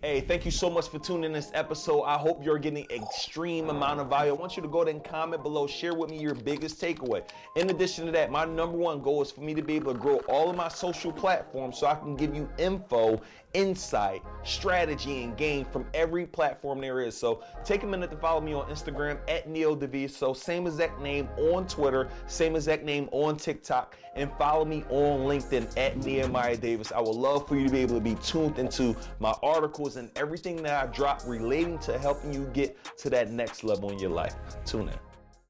Hey, thank you so much for tuning in this episode. I hope you're getting extreme amount of value. I want you to go ahead and comment below, share with me your biggest takeaway. In addition to that, my number one goal is for me to be able to grow all of my social platforms so I can give you info, insight, strategy, and game from every platform there is. So take a minute to follow me on Instagram at Neo Daviso, same exact name on Twitter, same exact name on TikTok, and follow me on LinkedIn at Nehemiah Davis. I would love for you to be able to be tuned into my articles and everything that I drop relating to helping you get to that next level in your life. Tune in.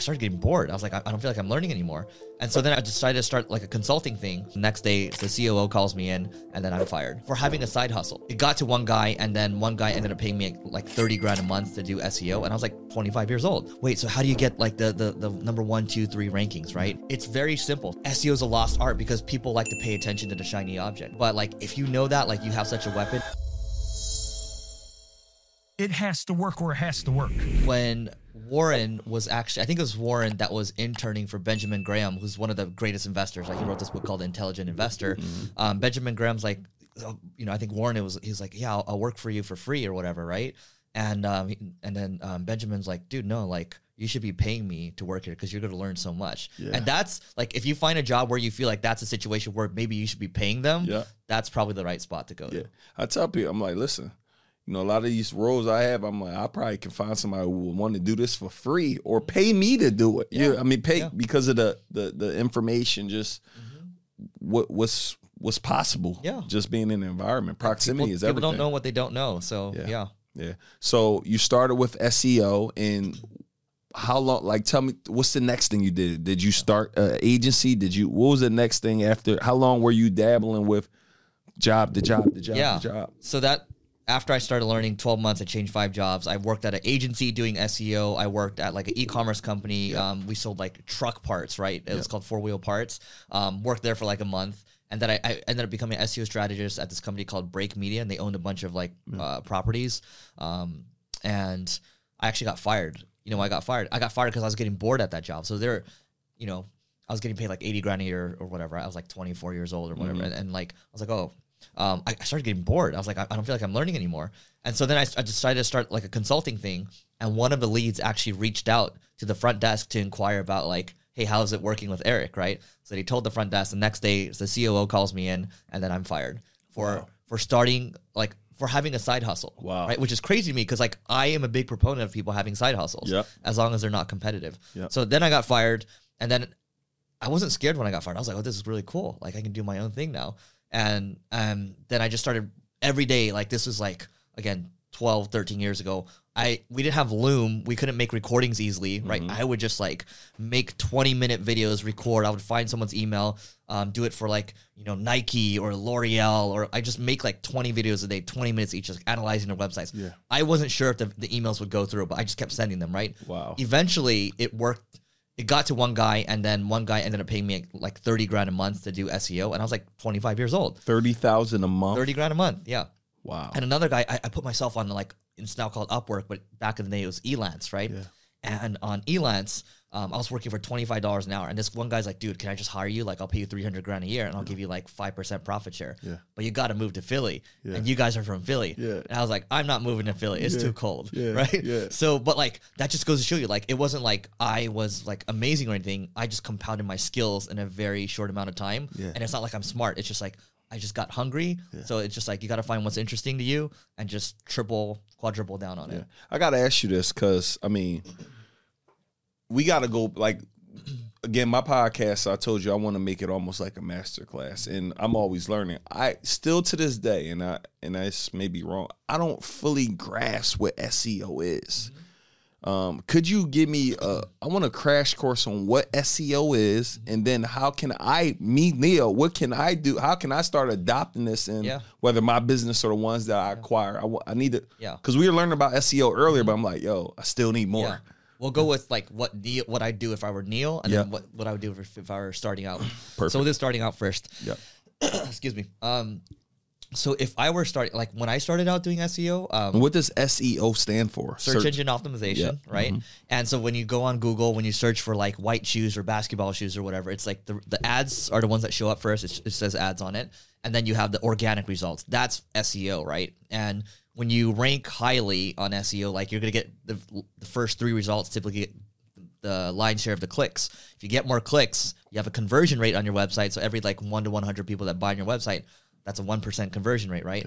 I started getting bored. I was like, I don't feel like I'm learning anymore. And so then I decided to start like a consulting thing. The next day, the COO calls me in, and then I'm fired for having a side hustle. It got to one guy, and then one guy ended up paying me like 30 grand a month to do SEO, and I was like 25 years old. Wait, so how do you get like the the, the number one, two, three rankings? Right? It's very simple. SEO is a lost art because people like to pay attention to the shiny object. But like, if you know that, like, you have such a weapon. It has to work or it has to work. when Warren was actually, I think it was Warren that was interning for Benjamin Graham, who's one of the greatest investors. Like he wrote this book called Intelligent Investor. Um, Benjamin Graham's like, uh, you know, I think Warren it was he was like, yeah, I'll, I'll work for you for free or whatever, right? And um, and then um, Benjamin's like, dude, no, like you should be paying me to work here because you're going to learn so much. And that's like, if you find a job where you feel like that's a situation where maybe you should be paying them, Yeah. that's probably the right spot to go. Yeah, To. I tell people, I'm like, listen, you know, a lot of these roles I have, I'm like, I probably can find somebody who would want to do this for free or pay me to do it. Yeah, I mean, pay Yeah. because of the the the information, just what what's what's possible. Mm-hmm. Yeah. just being in the environment, proximity People, is people everything. don't know what they don't know. So Yeah. yeah. Yeah. So you started with SEO and how long like tell me what's the next thing you did? Did you start an agency? Did you what was the next thing after how long were you dabbling with job to job to job yeah. to job? So that after I started learning 12 months, I changed five jobs. I worked at an agency doing SEO. I worked at like an e-commerce company. Um, we sold like truck parts, right? It was called Four Wheel Parts. Um, worked there for like a month. And then I, I ended up becoming an SEO strategist at this company called Break Media, and they owned a bunch of like uh, properties. Um, and I actually got fired. You know, I got fired. I got fired because I was getting bored at that job. So there, you know, I was getting paid like 80 grand a year or whatever. I was like 24 years old or whatever. And, and like, I was like, oh, um, I, I started getting bored. I was like, I, I don't feel like I'm learning anymore. And so then I, I decided to start like a consulting thing. And one of the leads actually reached out to the front desk to inquire about like, hey, how's it working with Eric, right? So he told the front desk. The next day, the COO calls me in, and then I'm fired for for starting like for having a side hustle. Wow. Right, which is crazy to me because like I am a big proponent of people having side hustles. Yep. As long as they're not competitive. Yep. So then I got fired, and then I wasn't scared when I got fired. I was like, oh, this is really cool. Like I can do my own thing now. And um, then I just started every day. Like this was like again 12, 13 years ago. I we didn't have Loom. We couldn't make recordings easily, right? I would just like make 20 minute videos, record. I would find someone's email, um, do it for like you know Nike or L'Oreal, or I just make like 20 videos a day, 20 minutes each, just analyzing their websites. Yeah. I wasn't sure if the, the emails would go through, but I just kept sending them. Right. Wow. Eventually, it worked it got to one guy and then one guy ended up paying me like 30 grand a month to do SEO and I was like 25 years old. Thirty thousand a month. 30 grand a month. Yeah. Wow. And another guy, I, I put myself on like, it's now called Upwork, but back in the day it was Elance, right? Yeah. And on Elance, um, I was working for $25 an hour. And this one guy's like, dude, can I just hire you? Like, I'll pay you 300 grand a year and I'll give you like 5% profit share. Yeah. But you got to move to Philly. And you guys are from Philly. Yeah. And I was like, I'm not moving to Philly. It's too cold. Yeah. Right. Yeah. So, but like, that just goes to show you, like, it wasn't like I was like amazing or anything. I just compounded my skills in a very short amount of time. Yeah. And it's not like I'm smart. It's just like, I just got hungry. So it's just like you got to find what's interesting to you and just triple, quadruple down on it. I gotta ask you this because I mean, we gotta go like again. My podcast, I told you I want to make it almost like a master class, and I'm always learning. I still to this day, and I and I may be wrong. I don't fully grasp what SEO is. Mm-hmm. Um, could you give me a? I want a crash course on what SEO is, mm-hmm. and then how can I, me Neo, what can I do? How can I start adopting this in Yeah. whether my business or the ones that I acquire? I, I need to, Yeah. because we were learning about SEO earlier, mm-hmm. but I'm like, yo, I still need more. Yeah. We'll go with like what Neo, what I'd do if I were Neo, and Yeah. then what, what I would do if, if I were starting out. Perfect. So with this starting out first, Yeah. excuse me. Um, so if I were starting, like when I started out doing SEO, um, what does SEO stand for? search, engine optimization, Yeah. Mm-hmm. right? And so when you go on Google, when you search for like white shoes or basketball shoes or whatever, it's like the, the ads are the ones that show up first. It, it says ads on it. And then you have the organic results. That's SEO, right? And when you rank highly on SEO, like you're gonna get the, the first three results typically the lion's share of the clicks. If you get more clicks, you have a conversion rate on your website. So every like one to one hundred people that buy on your website, that's a one percent conversion rate, right?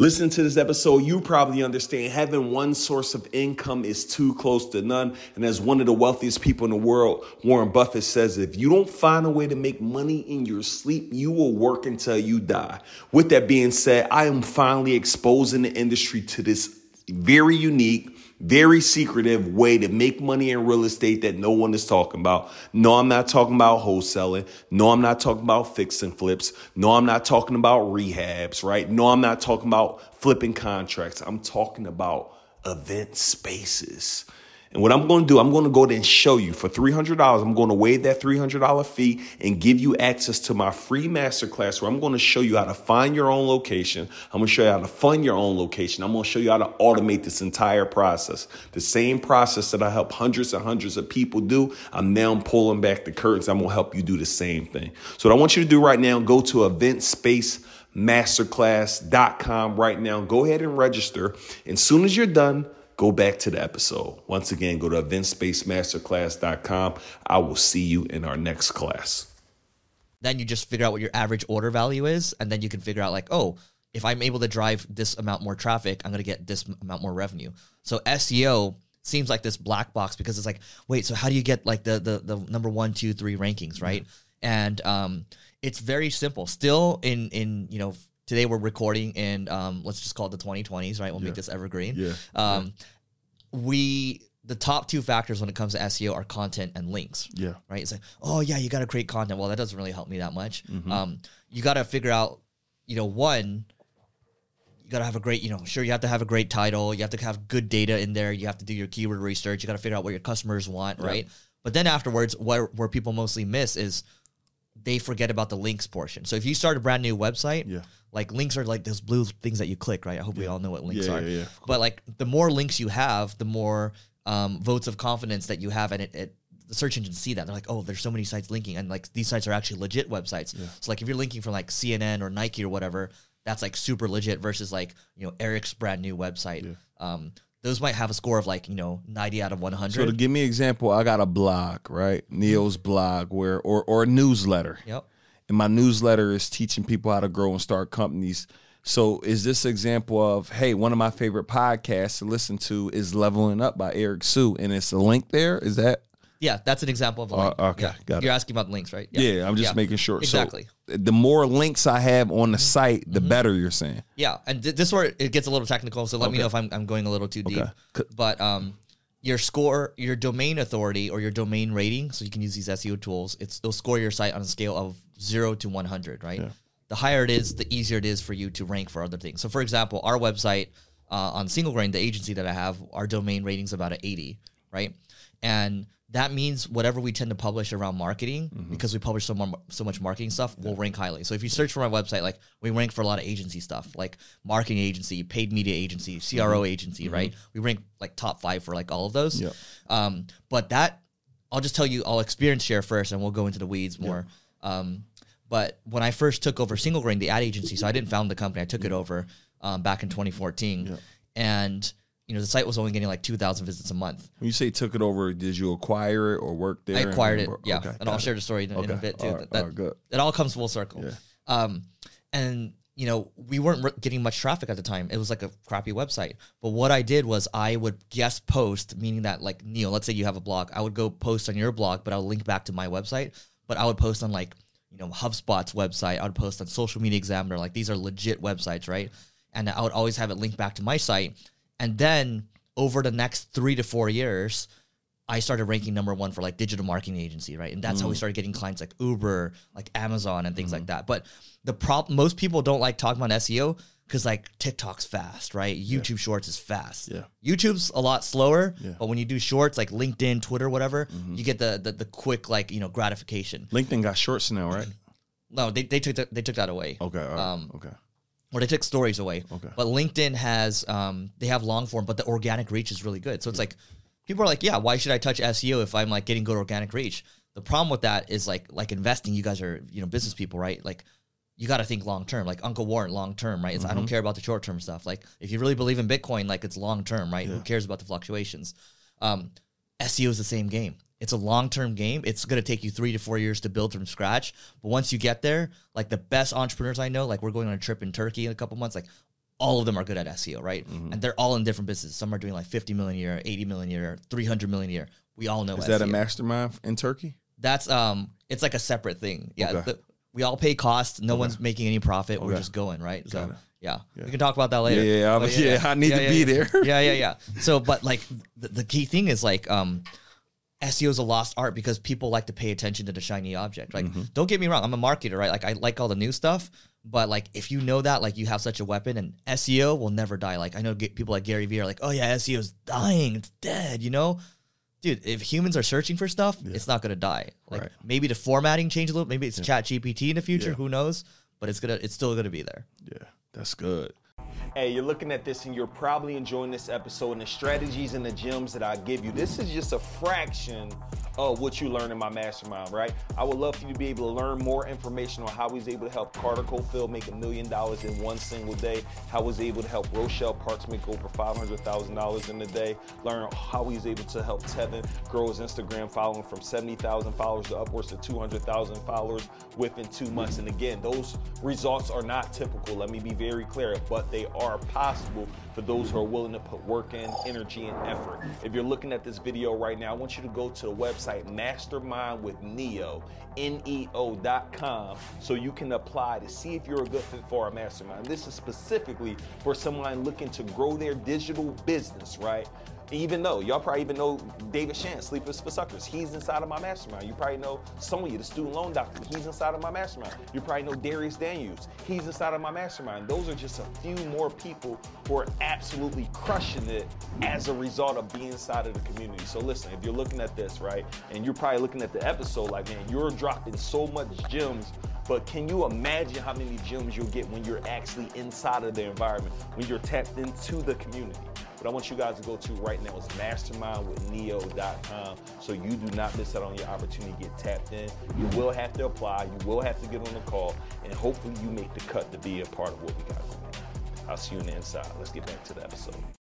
Listening to this episode, you probably understand having one source of income is too close to none. And as one of the wealthiest people in the world, Warren Buffett says, if you don't find a way to make money in your sleep, you will work until you die. With that being said, I am finally exposing the industry to this very unique, very secretive way to make money in real estate that no one is talking about. No, I'm not talking about wholesaling. No, I'm not talking about fix and flips. No, I'm not talking about rehabs, right? No, I'm not talking about flipping contracts. I'm talking about event spaces. And what I'm going to do, I'm going to go there and show you for $300. I'm going to waive that $300 fee and give you access to my free masterclass where I'm going to show you how to find your own location. I'm going to show you how to fund your own location. I'm going to show you how to automate this entire process. The same process that I help hundreds and hundreds of people do, I'm now pulling back the curtains. I'm going to help you do the same thing. So what I want you to do right now, go to event space masterclass.com right now. Go ahead and register. And as soon as you're done, go back to the episode. Once again, go to eventspacemasterclass.com. I will see you in our next class. Then you just figure out what your average order value is, and then you can figure out like, oh, if I'm able to drive this amount more traffic, I'm gonna get this amount more revenue. So SEO seems like this black box because it's like, wait, so how do you get like the the, the number one, two, three rankings, right? And um, it's very simple. Still in in you know today we're recording in um, let's just call it the 2020s, right? We'll make this evergreen. Yeah. Um, we the top two factors when it comes to SEO are content and links. Yeah. Right. It's like, oh yeah, you got to create content. Well, that doesn't really help me that much. Mm-hmm. Um, you got to figure out, you know, one, you got to have a great, you know, sure you have to have a great title. You have to have good data in there. You have to do your keyword research. You got to figure out what your customers want, right? But then afterwards, where where people mostly miss is they forget about the links portion. So if you start a brand new website, Yeah. like links are like those blue things that you click, right? I hope we all know what links Yeah, are. yeah, yeah. But like the more links you have, the more um, votes of confidence that you have, and it, it the search engines see that they're like, oh, there's so many sites linking, and like these sites are actually legit websites. So like if you're linking from like CNN or Nike or whatever, that's like super legit versus like you know Eric's brand new website. Um, those might have a score of like you know 90 out of 100. So to give me an example, I got a blog, right? Neo's blog where or or a newsletter. yep. And my newsletter is teaching people how to grow and start companies. So is this example of, hey, one of my favorite podcasts to listen to is Leveling Up by Eric Siu, and it's a link there? Is that Yeah, that's an example of a Uh, okay, Yeah. got. You're asking about links, right? yeah, I'm just Yeah. making sure. Exactly. So the more links I have on the site, the better you're saying. Yeah, and th- this is where it gets a little technical. So let me know if I'm, I'm going a little too deep. Okay. But um, your score, your domain authority or your domain rating, so you can use these SEO tools. It's it'll score your site on a scale of zero to 100, right? The higher it is, the easier it is for you to rank for other things. So, for example, our website uh, on Single Grain, the agency that I have, our domain rating's about an 80, right? And that means whatever we tend to publish around marketing, because we publish so, more, so much marketing stuff, will rank highly. So if you search for my website, like we rank for a lot of agency stuff, like marketing agency, paid media agency, CRO agency, right? We rank like top five for like all of those. Yep. Um, but that, I'll just tell you, I'll experience share first, and we'll go into the weeds more. Um, but when I first took over Single Grain, the ad agency, so I didn't found the company, I took it over um, back in 2014, and you know the site was only getting like 2,000 visits a month. When you say took it over, did you acquire it or work there? I acquired it, Or- yeah, okay, and I'll got share the story in, in a bit too. all right, that, all right, good. It all comes full circle. Um, and you know we weren't re- getting much traffic at the time. It was like a crappy website. But what I did was I would guest post, meaning that like Neo, let's say you have a blog, I would go post on your blog, but I'll link back to my website. But I would post on like you know HubSpot's website. I would post on Social Media Examiner. Like these are legit websites, right? And I would always have it linked back to my site. And then over the next three to four years, I started ranking number one for like digital marketing agency, right? And that's how we mm. started getting clients like Uber, like Amazon, and things like mm. that. But the problem, most people don't like talking about SEO because like TikTok's fast, right? YouTube Shorts is fast. Yeah. YouTube's a lot slower, Yeah. but when you do Shorts like LinkedIn, Twitter, whatever, mm-hmm. you get the, the the quick like you know gratification. LinkedIn got shorts now, right? No, they, they took that they took that away. Okay, right, Um, okay. Or they took stories away. Okay. But LinkedIn has um they have long form, but the organic reach is really good. So it's like people are like, yeah, why should I touch SEO if I'm like getting good organic reach? The problem with that is like like investing. You guys are you know business people, right? Like you got to think long term. Like Uncle Warren, long term, right? It's, I don't care about the short term stuff. Like if you really believe in Bitcoin, like it's long term, right? Who cares about the fluctuations? Um, SEO is the same game. It's a long term game. It's going to take you three to four years to build from scratch. But once you get there, like the best entrepreneurs I know, like we're going on a trip in Turkey in a couple months, like all of them are good at SEO, right? And they're all in different businesses. Some are doing like 50 million a year, 80 million a year, 300 million a year. We all know Is that a mastermind in Turkey? That's um, it's like a separate thing. Yeah, Okay. the- we all pay costs. No one's making any profit. We're just going right. So Got it. Yeah. we can talk about that later. Yeah, yeah, But was- yeah, I need to be yeah. there. yeah, yeah, yeah. So, but like the, the key thing is like um, SEO is a lost art because people like to pay attention to the shiny object. Like, Mm-hmm. don't get me wrong, I'm a marketer, right? Like, I like all the new stuff, but like, if you know that, like, you have such a weapon, and SEO will never die. Like, I know get people like Gary Vee are like, oh yeah, SEO is dying, it's dead, you know. Dude, if humans are searching for stuff, it's not gonna die. Like Right. maybe the formatting change a little. Maybe it's Chat GPT in the future. Yeah. Who knows? But it's gonna, it's still gonna be there. Yeah, that's good. Hey, you're looking at this and you're probably enjoying this episode and the strategies and the gems that I give you. This is just a fraction of what you learn in my mastermind, right? I would love for you to be able to learn more information on how he's able to help Carter Cofield make a million dollars in one single day, how he's able to help Rochelle Parks make over $500,000 in a day, learn how he's able to help Tevin grow his Instagram following from 70,000 followers to upwards to 200,000 followers within two months. And again, those results are not typical, let me be very clear, but they are possible for those who are willing to put work in, energy, and effort. If you're looking at this video right now, I want you to go to the website Mastermind with Neo, N-E-O.com, so you can apply to see if you're a good fit for our mastermind. This is specifically for someone looking to grow their digital business, right? Even though y'all probably even know David Shan, Sleepers for Suckers. He's inside of my mastermind. You probably know Sonya, the student loan doctor. He's inside of my mastermind. You probably know Darius Daniels. He's inside of my mastermind. Those are just a few more people who are absolutely crushing it as a result of being inside of the community. So listen, if you're looking at this, right, and you're probably looking at the episode like, man, you're dropping so much gems but can you imagine how many gems you'll get when you're actually inside of the environment, when you're tapped into the community? What I want you guys to go to right now is mastermindwithneo.com so you do not miss out on your opportunity to get tapped in. You will have to apply, you will have to get on the call, and hopefully you make the cut to be a part of what we got going on. I'll see you on the inside. Let's get back to the episode.